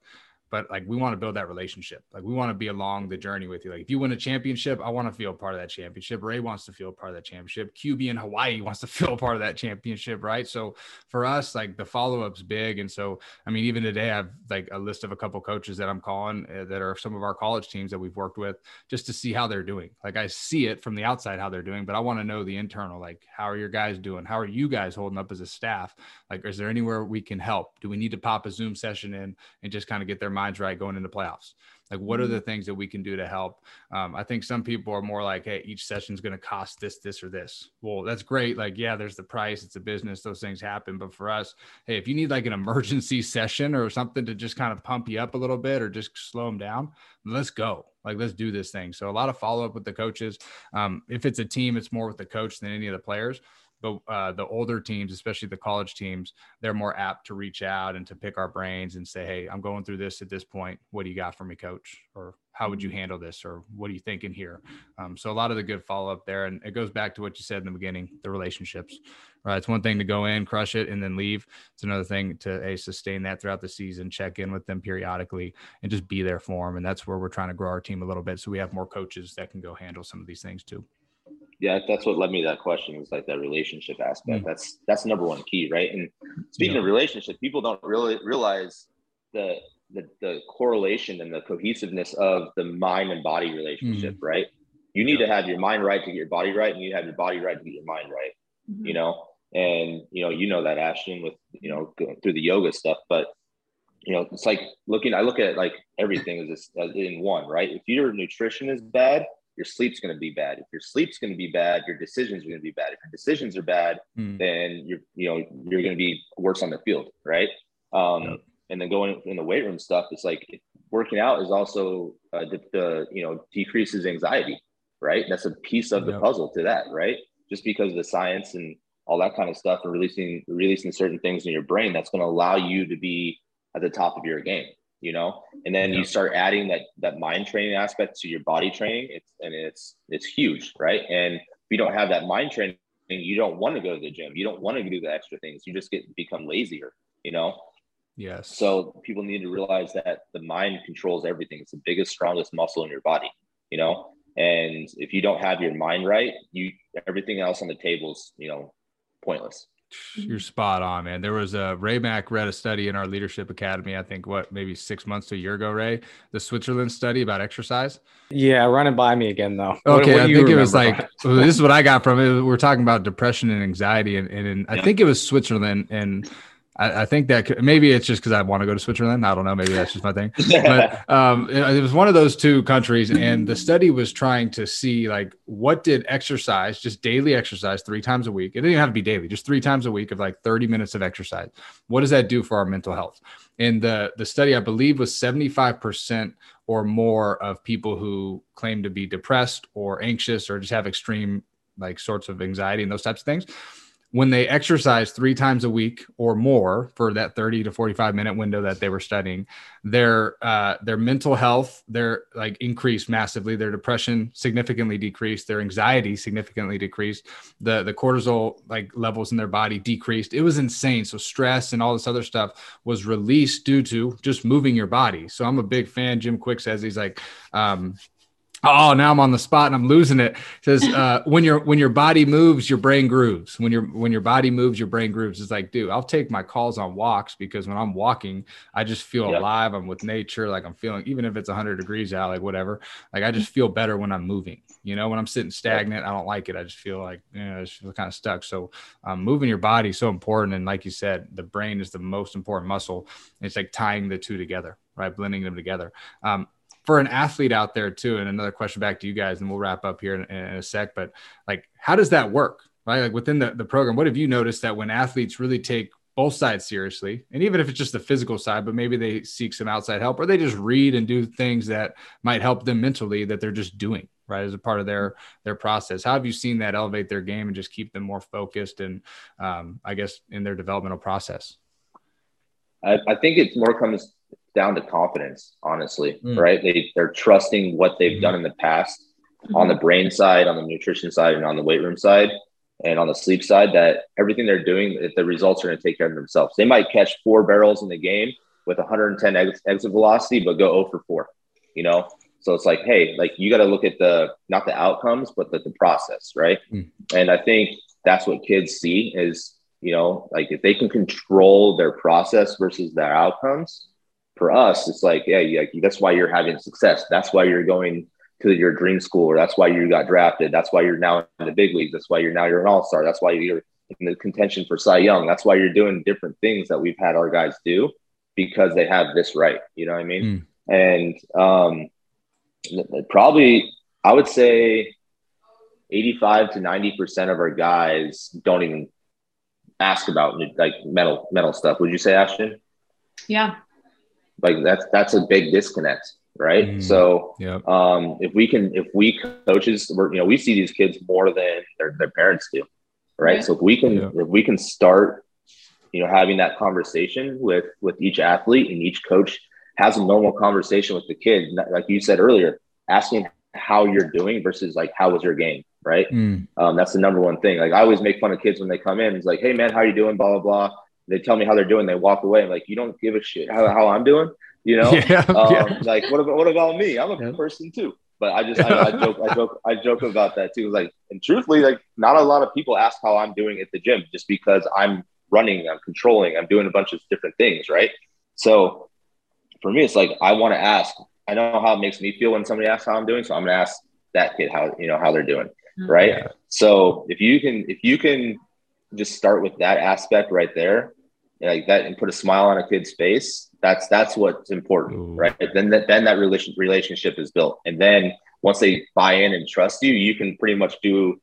but like we want to build that relationship. Like we want to be along the journey with you. Like if you win a championship, I want to feel part of that championship. Ray wants to feel part of that championship. QB in Hawaii wants to feel part of that championship, right? So for us, like the follow up's big. And so, I mean, even today, I have like a list of a couple coaches that I'm calling uh, that are some of our college teams that we've worked with just to see how they're doing. Like I see it from the outside how they're doing, but I want to know the internal. Like how are your guys doing? How are you guys holding up as a staff? Like is there anywhere we can help? Do we need to pop a Zoom session in and just kind of get their minds right going into playoffs? Like, what are mm-hmm. the things that we can do to help? Um, I think some people are more like, hey, each session is going to cost this, this, or this. Well, that's great. Like, yeah, there's the price, it's a business, those things happen. But for us, hey, if you need like an emergency session or something to just kind of pump you up a little bit or just slow them down, let's go. Like, let's do this thing. So, a lot of follow up with the coaches. Um, if it's a team, it's more with the coach than any of the players but uh, the older teams, especially the college teams, they're more apt to reach out and to pick our brains and say, "Hey, I'm going through this at this point. What do you got for me, coach?" Or "How would you mm-hmm. handle this?" Or "What are you thinking here?" Um, so a lot of the good follow up there, and it goes back to what you said in the beginning: the relationships. Right, it's one thing to go in, crush it, and then leave. It's another thing to a sustain that throughout the season, check in with them periodically, and just be there for them. And that's where we're trying to grow our team a little bit, so we have more coaches that can go handle some of these things too yeah, that's what led me to that question was like that relationship aspect. Mm. That's that's number one key, right? And speaking yeah. of relationship, people don't really realize the, the the correlation and the cohesiveness of the mind and body relationship, mm. right? You need yeah. to have your mind right to get your body right, and you have your body right to get your mind right. Mm-hmm. You know, And you know, you know that Ashton with you know going through the yoga stuff, but you know, it's like looking. I look at like everything as, as in one, right? If your nutrition is bad, your sleep's going to be bad. If your sleep's going to be bad, your decisions are going to be bad. If your decisions are bad, mm. then you're you know you're going to be worse on the field, right? Um, yep. And then going in the weight room stuff, it's like working out is also uh, the, the, you know decreases anxiety, right? That's a piece of the yep. puzzle to that, right? Just because of the science and all that kind of stuff, and releasing releasing certain things in your brain, that's going to allow you to be at the top of your game you know? And then you start adding that that mind training aspect to your body training. It's and it's it's huge right? And if you don't have that mind training you don't want to go to the gym. You don't want to do the extra things. You just get become lazier you know? Yes. So people need to realize that the mind controls everything. It's the biggest strongest muscle in your body you know? And if you don't have your mind right you everything else on the table is you know pointless you're mm-hmm. spot on, man. There was a Ray Mack read a study in our leadership academy, I think what maybe six months to a year ago, Ray, the Switzerland study about exercise. Yeah, run it by me again though. Okay, what, what I think it was like this is what I got from it. We're talking about depression and anxiety, and, and, I think it was Switzerland, and I, I think that could, maybe it's just because I want to go to Switzerland. I don't know. Maybe that's just my thing. But um, it, was one of those two countries, and the study was trying to see like what did exercise, just daily exercise, three times a week. It didn't even have to be daily, just three times a week of like 30 minutes of exercise. What does that do for our mental health? And the the study, I believe, was 75 percent or more of people who claim to be depressed or anxious or just have extreme like sorts of anxiety and those types of things when they exercise three times a week or more for that 30 to 45 minute window that they were studying their uh, their mental health their like increased massively their depression significantly decreased their anxiety significantly decreased the the cortisol like levels in their body decreased. It was insane. So stress and all this other stuff was released due to just moving your body. So i'm a big fan. Jim Kwik says he's like um, Oh, now I'm on the spot and I'm losing it. it says uh, when your when your body moves, your brain grooves. When your when your body moves, your brain grooves. It's like, dude, I'll take my calls on walks because when I'm walking, I just feel yep. alive. I'm with nature. Like I'm feeling, even if it's 100 degrees out, like whatever. Like I just feel better when I'm moving. You know, when I'm sitting stagnant, I don't like it. I just feel like you know, I just feel kind of stuck. So um, moving your body is so important. And like you said, the brain is the most important muscle. It's like tying the two together, right? Blending them together. Um, for an athlete out there too and another question back to you guys and we'll wrap up here in, in, a sec but like how does that work? Right like within the, the program what have you noticed that when athletes really take both sides seriously and even if it's just the physical side but maybe they seek some outside help or they just read and do things that might help them mentally that they're just doing right as a part of their their process? How have you seen that elevate their game and just keep them more focused and um, i guess in their developmental process? I, I think it more comes down to confidence, honestly, mm. right? They they're trusting what they've mm. done in the past mm-hmm. on the brain side, on the nutrition side, and on the weight room side, and on the sleep side. That everything they're doing, the results are going to take care of themselves. They might catch four barrels in the game with 110 ex- exit velocity, but go 0 for four. You know, so it's like, hey, like you got to look at the not the outcomes, but the, the process, right? Mm. And I think that's what kids see is you know like if they can control their process versus their outcomes for us, it's like, yeah, yeah, that's why you're having success. That's why you're going to your dream school, or that's why you got drafted. That's why you're now in the big leagues. That's why you're now you're an all star. That's why you're in the contention for Cy Young. That's why you're doing different things that we've had our guys do because they have this right. You know what I mean? Mm. And um, probably, I would say, 85 to 90 percent of our guys don't even ask about like mental mental stuff. Would you say, Ashton? Yeah, like that's that's a big disconnect right mm, so yep. um if we can if we coaches we're you know we see these kids more than their, their parents do right yeah. so if we can yeah. if we can start you know having that conversation with with each athlete and each coach has a normal conversation with the kid like you said earlier asking how you're doing versus like how was your game right mm. um, that's the number one thing like i always make fun of kids when they come in it's like hey man how are you doing blah blah blah they tell me how they're doing. They walk away. I'm like, you don't give a shit how, how I'm doing. You know, yeah, um, yeah. like what about what about me? I'm a yeah. person too. But I just I, I, joke I joke I joke about that too. Like and truthfully, like not a lot of people ask how I'm doing at the gym just because I'm running, I'm controlling, I'm doing a bunch of different things, right? So for me, it's like I want to ask. I know how it makes me feel when somebody asks how I'm doing, so I'm gonna ask that kid how you know how they're doing, mm-hmm. right? So if you can if you can just start with that aspect right there, like that, and put a smile on a kid's face. That's that's what's important, Ooh. right? Then that then that relation relationship is built, and then once they buy in and trust you, you can pretty much do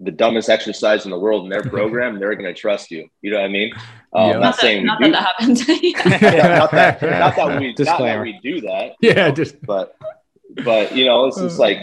the dumbest exercise in the world in their program, they're going to trust you. You know what I mean? Um, yeah. Not, not saying not that, that happens. yeah, not, that, not that we not that we do that. Yeah, know, just but but you know, it's just like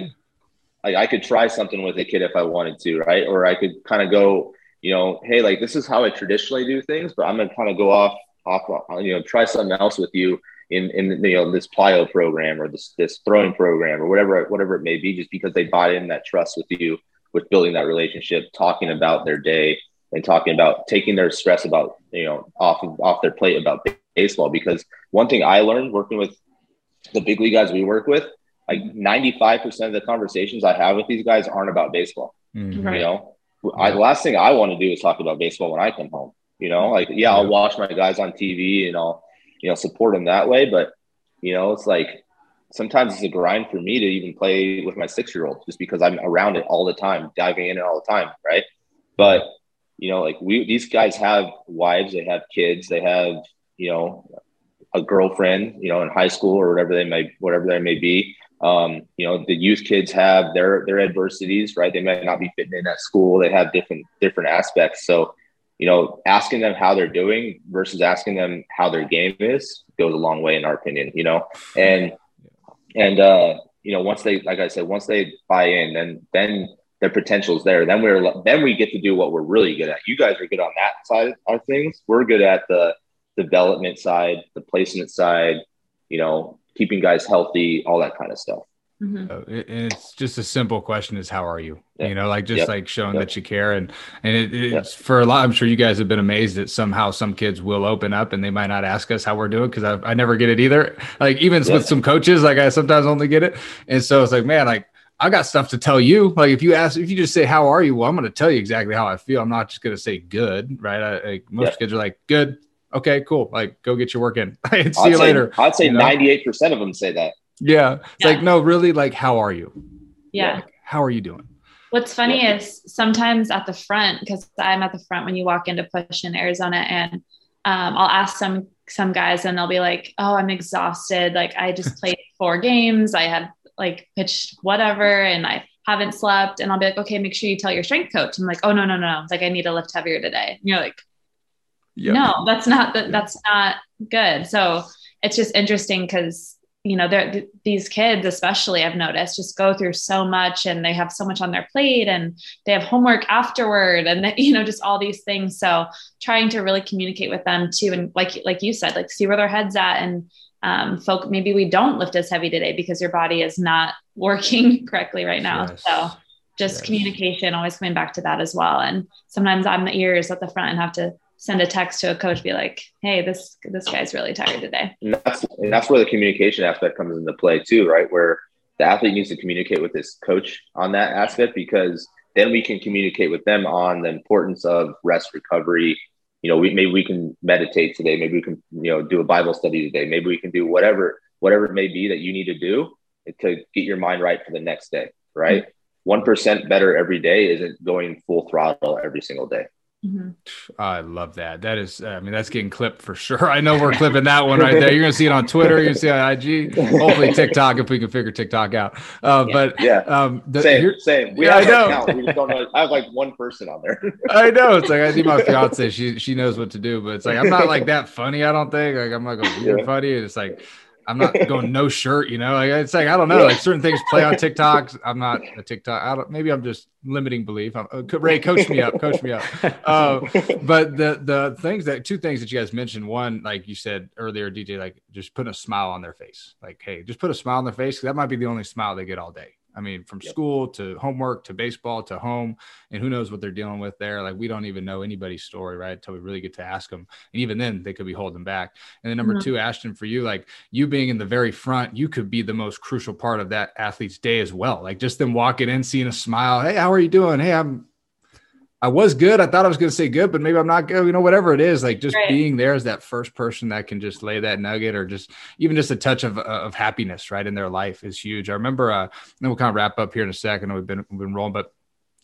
I, I could try something with a kid if I wanted to, right? Or I could kind of go, you know, hey, like this is how I traditionally do things, but I'm gonna kind of go off off, you know, try something else with you in in you know this plyo program or this this throwing program or whatever whatever it may be, just because they bought in that trust with you with building that relationship, talking about their day and talking about taking their stress about you know off of, off their plate about baseball. Because one thing I learned working with the big league guys we work with, like 95% of the conversations I have with these guys aren't about baseball. Mm-hmm. You know, I, the last thing I want to do is talk about baseball when I come home. You know, like yeah, I'll watch my guys on TV and I'll you know support them that way, but you know, it's like sometimes it's a grind for me to even play with my six year old just because I'm around it all the time, diving in it all the time. Right. But, you know, like we, these guys have wives, they have kids, they have, you know, a girlfriend, you know, in high school or whatever they may, whatever they may be. Um, you know, the youth kids have their, their adversities, right? They might not be fitting in at school. They have different, different aspects. So, you know, asking them how they're doing versus asking them how their game is goes a long way in our opinion, you know, and, and uh, you know, once they, like I said, once they buy in, then then their potential is there. Then we're then we get to do what we're really good at. You guys are good on that side of things. We're good at the development side, the placement side. You know, keeping guys healthy, all that kind of stuff. Mm-hmm. And it's just a simple question is how are you yeah. you know like just yep. like showing yep. that you care and and it, it's yep. for a lot i'm sure you guys have been amazed that somehow some kids will open up and they might not ask us how we're doing because I, I never get it either like even with some coaches like i sometimes only get it and so it's like man like I got stuff to tell you. Like if you ask, if you just say, "How are you?" Well, I'm going to tell you exactly how I feel. I'm not just going to say "good," right? I, like most kids are like, "Good, okay, cool." Like go get your work in. See I'd you say, later. I'd say 98 percent of them say that. Yeah. It's yeah. like, no, really, like, how are you? Yeah. Like, how are you doing? What's funny yeah. is sometimes at the front, because I'm at the front when you walk into push in Arizona, and um, I'll ask some some guys and they'll be like, "Oh, I'm exhausted. Like I just played four games. I had like pitched whatever, and I haven't slept." And I'll be like, "Okay, make sure you tell your strength coach." I'm like, "Oh no, no, no. It's like I need to lift heavier today." And you're like, "No, that's not that. That's not good." So it's just interesting because you know they're these kids especially i've noticed just go through so much and they have so much on their plate and they have homework afterward and you know just all these things so trying to really communicate with them too and like like you said like see where their heads at and um folk maybe we don't lift as heavy today because your body is not working correctly right now yes. so just yes. communication always coming back to that as well and sometimes i'm the ears at the front and have to send a text to a coach, be like, "Hey, this this guy's really tired today." And that's and that's where the communication aspect comes into play too, right? Where the athlete needs to communicate with his coach on that aspect because then we can communicate with them on the importance of rest recovery. You know, we maybe we can meditate today, maybe we can you know do a Bible study today, maybe we can do whatever whatever it may be that you need to do to get your mind right for the next day, right? One mm-hmm. better every day isn't going full throttle every single day. Mm-hmm. I love that. That is, I mean, that's getting clipped for sure. I know we're clipping that one right there. You're going to see it on Twitter. You're going to see it on IG. Hopefully, TikTok if we can figure TikTok out. Uh, yeah. But yeah, um, the, same, same. We yeah, have I know. We don't know. I have like one person on there. I know. It's like I need my fiance. She she knows what to do, but it's like I'm not like that funny. I don't think. Like I'm not going to be funny. And it's like I'm not going no shirt, you know. Like it's like I don't know, like certain things play on TikToks. I'm not a TikTok. I don't. Maybe I'm just limiting belief. I'm, uh, Ray, coach me up, coach me up. Uh, but the the things that two things that you guys mentioned. One, like you said earlier, DJ, like just putting a smile on their face. Like, hey, just put a smile on their face. That might be the only smile they get all day. I mean, from yep. school to homework to baseball to home, and who knows what they're dealing with there. Like we don't even know anybody's story, right? Until we really get to ask them. And even then, they could be holding back. And then number mm-hmm. two, Ashton, for you, like you being in the very front, you could be the most crucial part of that athlete's day as well. Like just them walking in, seeing a smile. Hey, how are you doing? Hey, I'm I was good. I thought I was going to say good, but maybe I'm not good. You know, whatever it is, like just right. being there as that first person that can just lay that nugget or just even just a touch of, of happiness right in their life is huge. I remember, uh, and we'll kind of wrap up here in a second. We've been, we've been rolling, but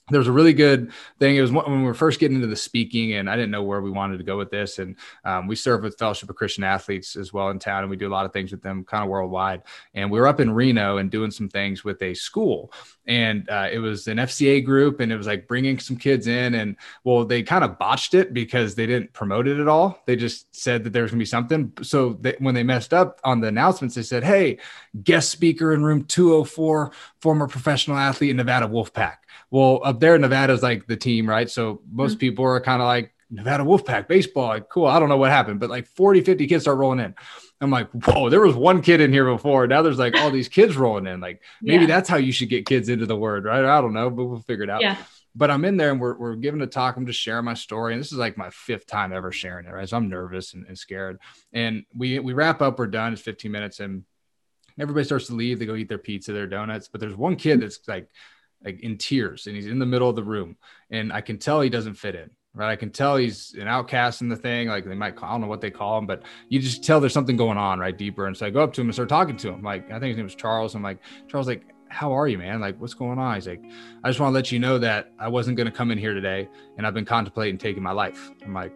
there was a really good thing. It was when we were first getting into the speaking, and I didn't know where we wanted to go with this. And um, we serve with Fellowship of Christian Athletes as well in town, and we do a lot of things with them, kind of worldwide. And we were up in Reno and doing some things with a school, and uh, it was an FCA group, and it was like bringing some kids in, and well, they kind of botched it because they didn't promote it at all. They just said that there was going to be something. So they, when they messed up on the announcements, they said, "Hey, guest speaker in room 204, former professional athlete in Nevada Wolfpack." Well, up there, Nevada's like the team, right? So most mm-hmm. people are kind of like Nevada Wolfpack baseball. Like, cool. I don't know what happened, but like 40, 50 kids start rolling in. I'm like, whoa, there was one kid in here before. Now there's like all these kids rolling in. Like maybe yeah. that's how you should get kids into the word, right? I don't know, but we'll figure it out. Yeah. But I'm in there and we're, we're giving a talk. I'm just sharing my story. And this is like my fifth time ever sharing it, right? So I'm nervous and, and scared. And we we wrap up, we're done. It's 15 minutes and everybody starts to leave. They go eat their pizza, their donuts. But there's one kid that's like like in tears and he's in the middle of the room and I can tell he doesn't fit in. Right. I can tell he's an outcast in the thing. Like they might, call, I don't know what they call him, but you just tell there's something going on right deeper. And so I go up to him and start talking to him. Like, I think his name was Charles. I'm like, Charles, like, how are you, man? Like, what's going on? He's like, I just want to let you know that I wasn't going to come in here today and I've been contemplating taking my life. I'm like,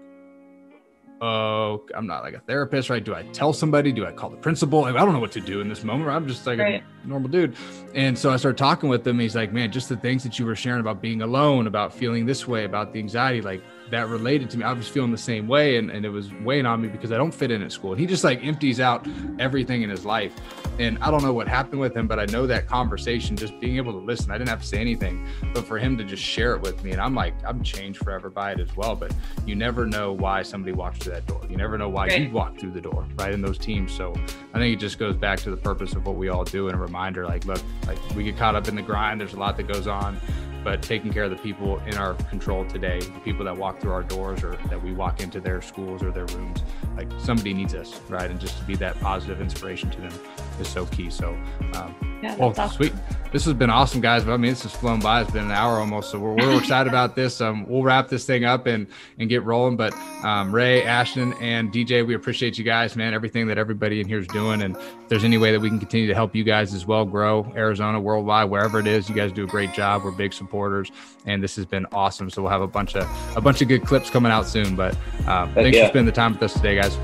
oh, I'm not like a therapist, right? Do I tell somebody? Do I call the principal? Like, I don't know what to do in this moment. I'm just like right. a normal dude. And so I started talking with him. He's like, man, just the things that you were sharing about being alone, about feeling this way, about the anxiety, like that related to me. I was feeling the same way and, and it was weighing on me because I don't fit in at school. And he just like empties out everything in his life. And I don't know what happened with him, but I know that conversation, just being able to listen, I didn't have to say anything, but for him to just share it with me. And I'm like, I'm changed forever by it as well. But you never know why somebody walks through that door. You never know why right. you walked through the door, right? In those teams. So I think it just goes back to the purpose of what we all do and a reminder like, look, like we get caught up in the grind. There's a lot that goes on but taking care of the people in our control today, the people that walk through our doors or that we walk into their schools or their rooms, like somebody needs us, right? And just to be that positive inspiration to them is so key. So, um, yeah, well, awesome. sweet. This has been awesome, guys. But I mean, this has flown by. It's been an hour almost. So we're, we're excited about this. Um, we'll wrap this thing up and and get rolling. But um, Ray, Ashton, and DJ, we appreciate you guys, man. Everything that everybody in here is doing, and if there's any way that we can continue to help you guys as well grow Arizona worldwide, wherever it is, you guys do a great job. We're big supporters, and this has been awesome. So we'll have a bunch of a bunch of good clips coming out soon. But um, thanks yeah. for spending the time with us today, guys.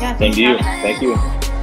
Yeah, thank you. Thank you.